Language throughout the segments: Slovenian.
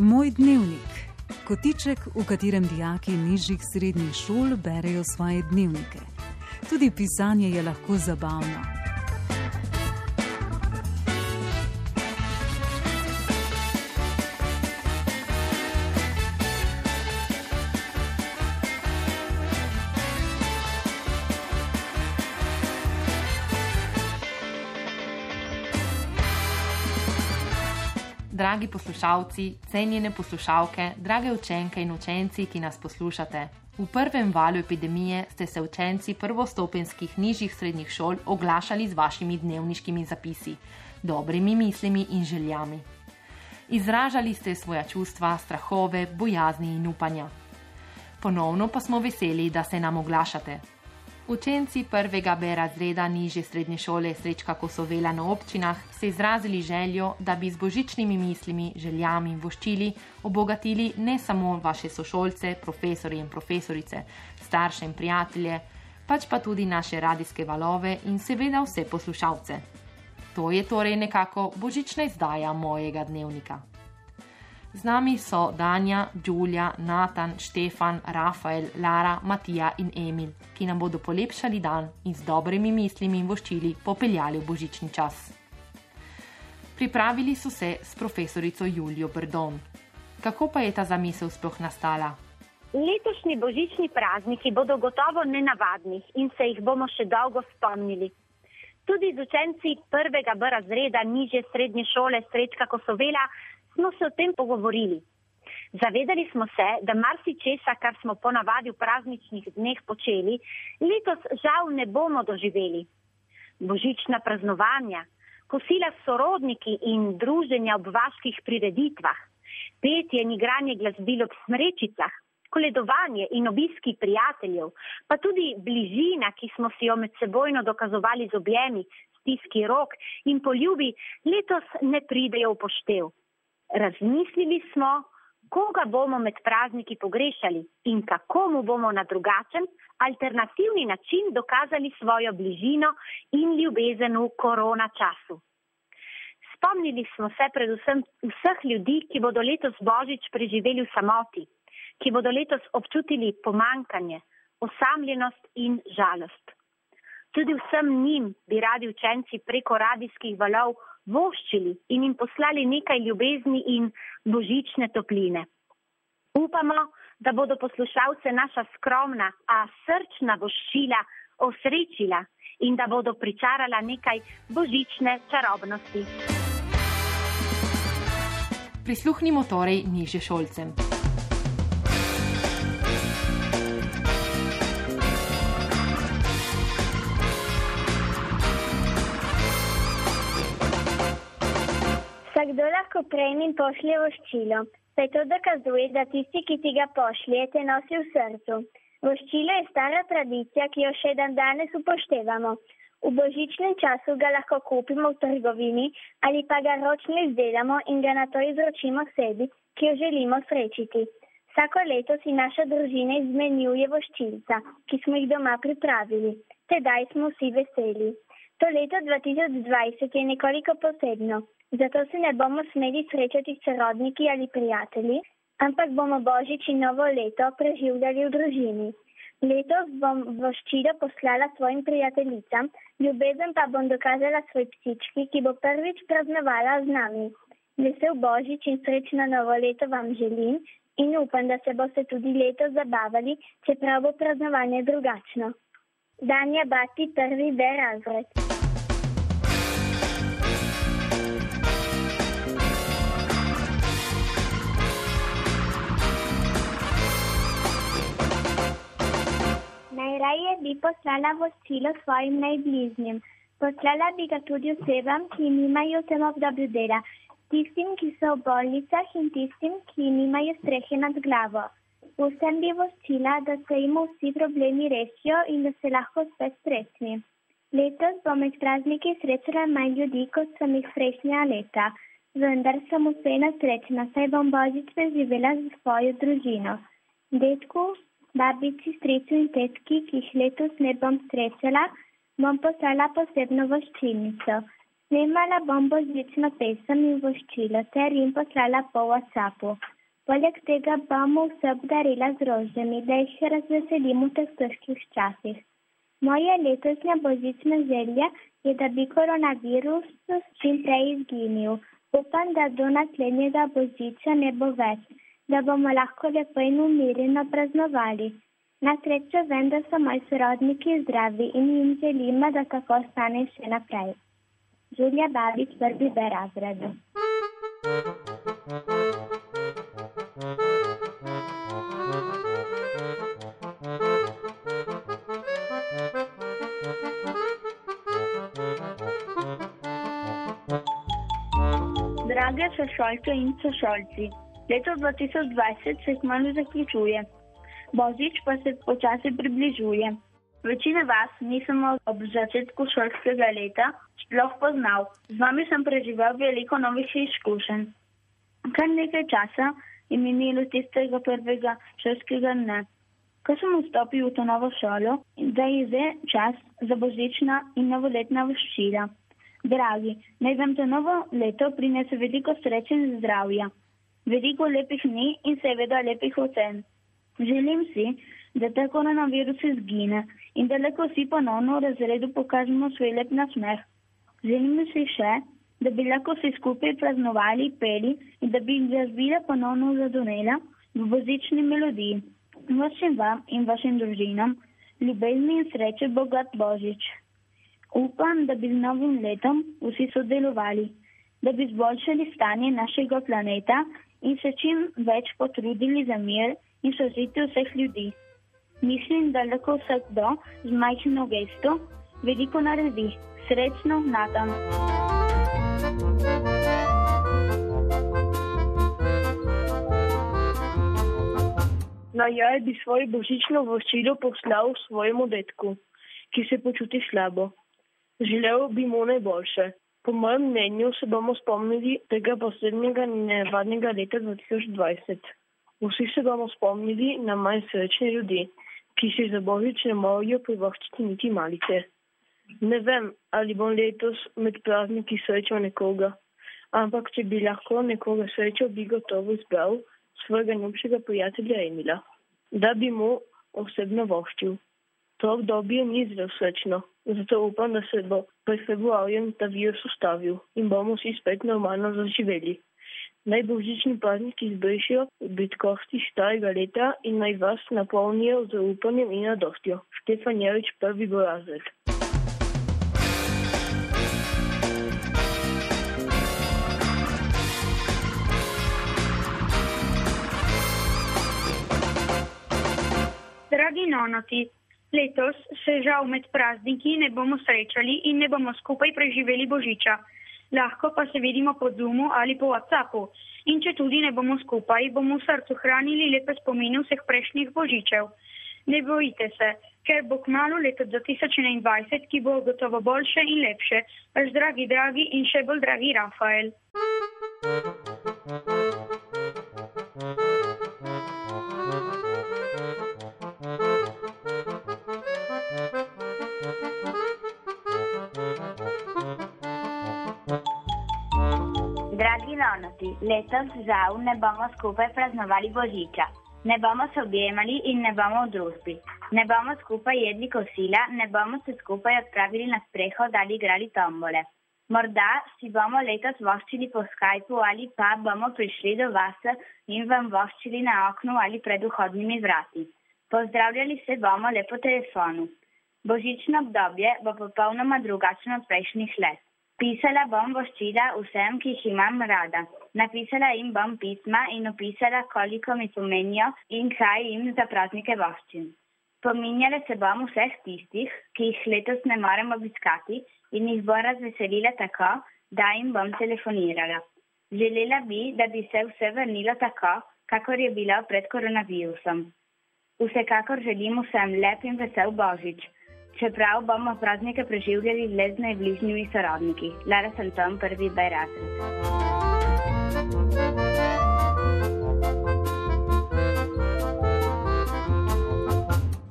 Moj dnevnik. Kotiček, v katerem dijaki nižjih srednjih šol berejo svoje dnevnike. Tudi pisanje je lahko zabavno. Dragi poslušalci, cenjene poslušalke, drage učenke in učenci, ki nas poslušate. V prvem valu epidemije ste se učenci prvostopenskih nižjih srednjih šol oglašali z vašimi dnevniškimi zapisi, dobrimi mislimi in željami. Izražali ste svoja čustva, strahove, bojazni in upanja. Ponovno pa smo veseli, da se nam oglašate. Učenci prvega B razreda nižje srednje šole Srečka Kosovela na občinah se izrazili željo, da bi z božičnimi mislimi, željami in voščili obogatili ne samo vaše sošolce, profesori in profesorice, starše in prijatelje, pač pa tudi naše radijske valove in seveda vse poslušalce. To je torej nekako božična izdaja mojega dnevnika. Z nami so Danja, Đulja, Natan, Štefan, Rafael, Lara, Matija in Emil, ki nam bodo polepšali dan in z dobrimi mislimi in voščili popeljali v božični čas. Pripravili so se s profesorico Julijo Brdon. Kako pa je ta zamisel sploh nastala? Letošnji božični prazniki bodo gotovo nenavadni in se jih bomo še dolgo spomnili. Tudi z učenci prvega B razreda nižje srednje šole Srečka Kosovela smo se o tem pogovorili. Zavedali smo se, da marsičesa, kar smo ponavadi v prazničnih dneh počeli, letos žal ne bomo doživeli. Božična praznovanja, kosila s sorodniki in druženja ob vaških prireditvah, petje in igranje glasbil ob smrečicah, koledovanje in obiski prijateljev, pa tudi bližina, ki smo si jo med sebojno dokazovali z objemi, stiski rok in poljubi, letos ne pridejo v poštev. Razmislili smo, koga bomo med prazniki pogrešali in kako mu bomo na drugačen, alternativni način dokazali svojo bližino in ljubezen v korona času. Spomnili smo se predvsem vseh ljudi, ki bodo letos božič preživeli v samoti, ki bodo letos občutili pomankanje, osamljenost in žalost. Tudi vsem njim bi radi učenci preko radijskih valov voščili in jim poslali nekaj ljubezni in božične topline. Upamo, da bodo poslušalce naša skromna, a srčna voščila osrečila in da bodo pričarala nekaj božične čarobnosti. Prisluhnimo torej niže šolcem. Vsakdo lahko prejme in pošlje voščilo, saj to dokazuje, da tisti, ki ti ga pošlje, te nosi v srcu. Voščilo je stara tradicija, ki jo še dan danes upoštevamo. V božičnem času ga lahko kupimo v trgovini ali pa ga ročno izdelamo in ga na to izročimo sebi, ki jo želimo srečiti. Vsako leto si naša družina izmenjuje voščilca, ki smo jih doma pripravili. Tedaj smo vsi veseli. To leto 2020 je nekoliko posebno. Zato se ne bomo smeli srečati s sorodniki ali prijatelji, ampak bomo božič in novo leto preživljali v družini. Letos bom voščilo poslala svojim prijateljicam, ljubezen pa bom dokazala svoj psički, ki bo prvič praznovala z nami. Vesel božič in srečno novo leto vam želim in upam, da se boste tudi letos zabavali, čeprav bo praznovanje drugačno. Danja Bati, prvi B razred. Najraje bi poslala voščilo svojim najbližnjim. Poslala bi ga tudi osebam, ki nimajo v tem obdobju dela, tistim, ki so v bolnicah in tistim, ki nimajo strehe nad glavo. Vsem bi voščila, da se jim vsi problemi rešijo in da se lahko spet srečni. Letos bom med prazniki srečala manj ljudi, kot sem jih prejšnja leta, vendar sem vseeno srečna, saj bom božič preživela z svojo družino. Detku, babici, stricu in tetki, ki jih letos ne bom srečala, bom poslala posebno voščilnico. Snemala bom božično pesem in voščilo ter jim poslala po WhatsAppu. Poleg tega bomo vse obdarila z rožami, da jih razveselimo v teh težkih časih. Moja letošnja božična želja je, da bi koronavirus čim prej izginil. Upam, da do naslednjega božiča ne bo več, da bomo lahko lepo in umirjeno praznovali. Na srečo vem, da so moji sorodniki zdravi in jim želimo, da tako ostane še naprej. Julija Babič, prvi B razred. Drage sošolke in sošolci, leto 2020 se kmalo zaključuje. Božič pa se počasi približuje. Večina vas nisem ob začetku šolskega leta sploh poznal. Z vami sem preživel veliko novih izkušenj. Kar nekaj časa je minilo tistega prvega šolskega dne. Ko sem vstopil v to novo šolo, da je zdaj čas za božična in novoletna voščila. Dragi, naj vam to novo leto prinese veliko sreče in zdravja, veliko lepih dni in seveda lepih ocen. Želim si, da ta koronavirus izgine in da lahko vsi ponovno v razredu pokažemo svoj lep nasmeh. Želimo si še, da bi lahko vsi skupaj praznovali, peli in da bi glasbila ponovno zadonela v božični melodiji. Vašim vam in vašim družinam ljubezni in sreče bogat božič. Upam, da bi z novim letom vsi sodelovali, da bi zboljšali stanje našega planeta in se čim več potrudili za mir in sožitje vseh ljudi. Mislim, da lahko vsakdo z majhno gesto veliko naredi. Srečno, Natan. Na jaj bi svoje božično voščilo poslal svojemu detku, ki se počuti slabo. Želel bi mu najboljše. Po mojem mnenju se bomo spomnili tega poslednjega nevadnega leta 2020. Vsi se bomo spomnili na manj srečne ljudi ki si za božič ne morejo privoščiti niti malice. Ne vem, ali bom letos med prazniki srečal nekoga, ampak če bi lahko nekoga srečal, bi gotovo izbral svojega ljubšega prijatelja Emila, da bi mu osebno voščil. To obdobje ni zelo srečno, zato upam, da se bo pred februarjem ta virus ustavil in bomo vsi spet normalno zaživeli. Naj božični prazniki izbrišijo bitkosti starega leta in naj vas napolnijo z upanjem in radostjo. Štefan Jarič, prvi bo razred. Dragi nonoti, letos se žal med prazniki ne bomo srečali in ne bomo skupaj preživeli božiča lahko pa se vidimo po Zoomu ali po WhatsAppu. In če tudi ne bomo skupaj, bomo v srcu hranili lepe spomine vseh prejšnjih božičev. Ne bojite se, ker bo kmalo leto 2021, ki bo gotovo boljše in lepše, vaš dragi, dragi in še bolj dragi Rafael. Nonoti, letos žal ne bomo skupaj praznovali Božiča. Ne bomo se objemali in ne bomo v družbi. Ne bomo skupaj jedli kosila, ne bomo se skupaj odpravili na sprehod ali igrali tombole. Morda si bomo letos voščili po Skypu ali pa bomo prišli do vas in vam voščili na oknu ali pred vhodnimi vrati. Pozdravljali se bomo le po telefonu. Božično obdobje bo popolnoma drugačno od prejšnjih let. Pisala bom voščila vsem, ki jih imam rada. Napisala jim bom pisma in opisala, koliko mi pomenijo in kaj jim za praznike voščim. Pominjala se bom vseh tistih, ki jih letos ne morem obiskati in jih bom razveselila tako, da jim bom telefonirala. Želela bi, da bi se vse vrnilo tako, kakor je bilo pred koronavirusom. Vsekakor želim vsem lep in vesel božič čeprav bomo praznike preživljali le z najbližjimi sorodniki. Lara sem tam prvi bajrat.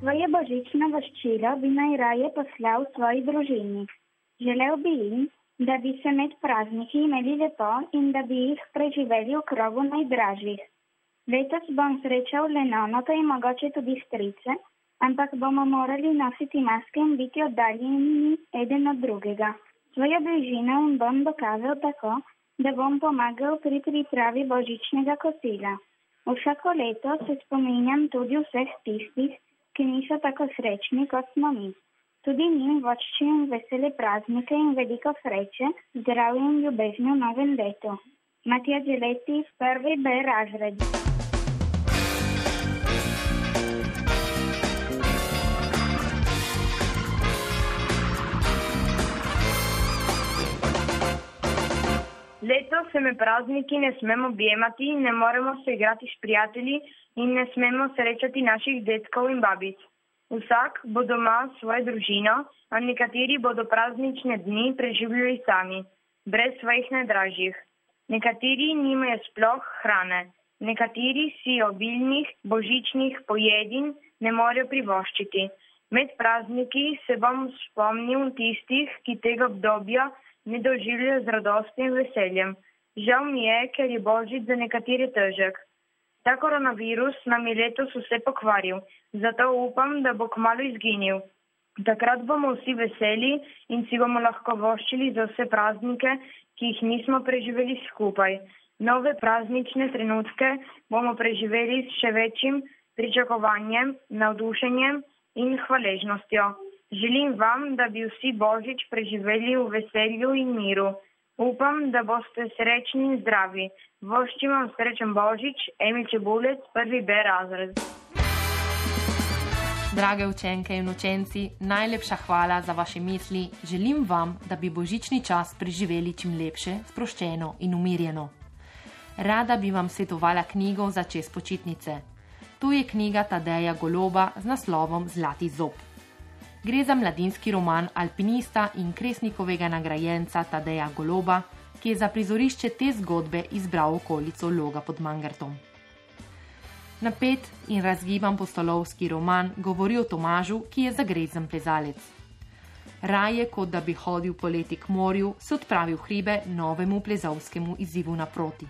Svoje božično voščilo bi najraje poslal svoji družini. Želel bi jim, da bi se med prazniki imeli lepo in da bi jih preživeli v krogu najdražjih. Letos bom srečal le nonota in mogoče tudi strice, ampak bomo morali nositi maske in biti oddaljeni eden od drugega. Svojo bližino jim bom dokazal tako, da bom pomagal pri pripravi božičnega kosila. Vsako leto se spominjam tudi vseh tistih, ki niso tako srečni kot smo mi. Tudi njim voščim vesele praznike in veliko sreče, zdravje in ljubezni v novem letu. Matija Želeti, prvi B razred. Letos se med prazniki ne smemo objemati, ne moremo se igrati s prijatelji in ne smemo srečati naših detkov in babic. Vsak bo doma s svojo družino, a nekateri bodo praznične dni preživljali sami, brez svojih najdražjih. Nekateri nimajo sploh hrane, nekateri si obilnih božičnih pojedin ne morejo privoščiti. Med prazniki se bom spomnil tistih, ki tega obdobja ne doživljajo z radostjo in veseljem. Žal mi je, ker je božič za nekatere težek. Ta koronavirus nam je letos vse pokvaril, zato upam, da bo kmalo izginil. Takrat bomo vsi veseli in si bomo lahko voščili za vse praznike, ki jih nismo preživeli skupaj. Nove praznične trenutke bomo preživeli s še večjim pričakovanjem, navdušenjem in hvaležnostjo. Želim vam, da bi vsi božič preživeli v veselju in miru. Upam, da boste srečni in zdravi. Voščim vam srečen božič, Emil Čebulec, prvi B razred. Drage učenke in učenci, najlepša hvala za vaše misli. Želim vam, da bi božični čas preživeli čim lepše, sproščeno in umirjeno. Rada bi vam svetovala knjigo za čez počitnice. To je knjiga Tadeja Goloba z naslovom Zlati zob. Gre za mladinski roman alpinista in kresnikovega nagrajenca Tadeja Goloba, ki je za prizorišče te zgodbe izbral okolico Loga pod Mangartom. Napet in razgiban postolovski roman govori o Tomažu, ki je zagrezen plezalec. Raje, kot da bi hodil poleti k morju, se odpravi v hribe novemu plezalskemu izzivu naproti.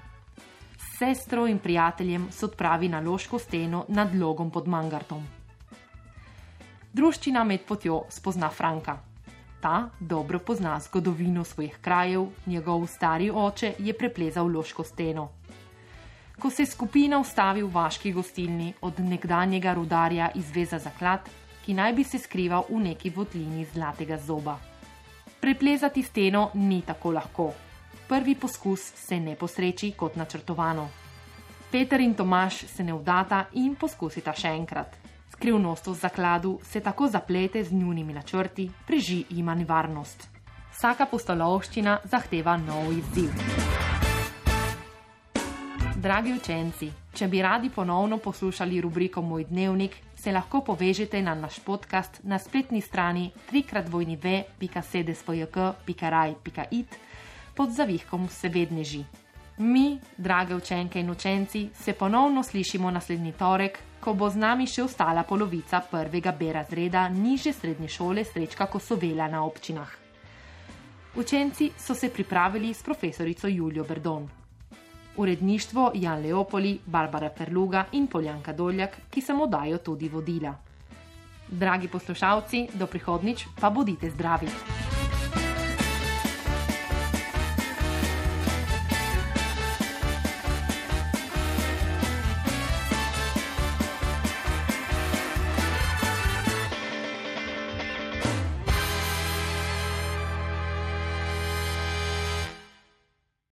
S sestro in prijateljem se odpravi na loško steno nad Logom pod Mangartom. Druščina med potjo spozna Franka. Ta dobro pozna zgodovino svojih krajev, njegov stari oče je preplezal loško steno. Ko se skupina ustavi v vaški gostilni od nekdanjega rudarja izveza zaklad, ki naj bi se skrival v neki votlini zlatega zoba. Preplezati steno ni tako lahko. Prvi poskus se ne posreči kot načrtovano. Peter in Tomaš se ne vdata in poskusita še enkrat. Skrivnost v zakladu se tako zaplete z njunimi načrti, preži ima nevarnost. Vsaka postolovščina zahteva nov izziv. Dragi učenci, če bi radi ponovno poslušali rubriko Moj dnevnik, se lahko povežete na naš podcast na spletni strani www.sedesvojk.raj.it pod zavihkom Sevedneži. Mi, drage učenke in učenci, se ponovno slišimo naslednji torek, ko bo z nami še ostala polovica prvega B razreda niže srednje šole Srečka Kosovela na občinah. Učenci so se pripravili s profesorico Julijo Berdon. Uredništvo Jan Leopoli, Barbara Perluga in Poljanka Doljak, ki sem odajo tudi vodila. Dragi poslušalci, do prihodnič pa bodite zdravi!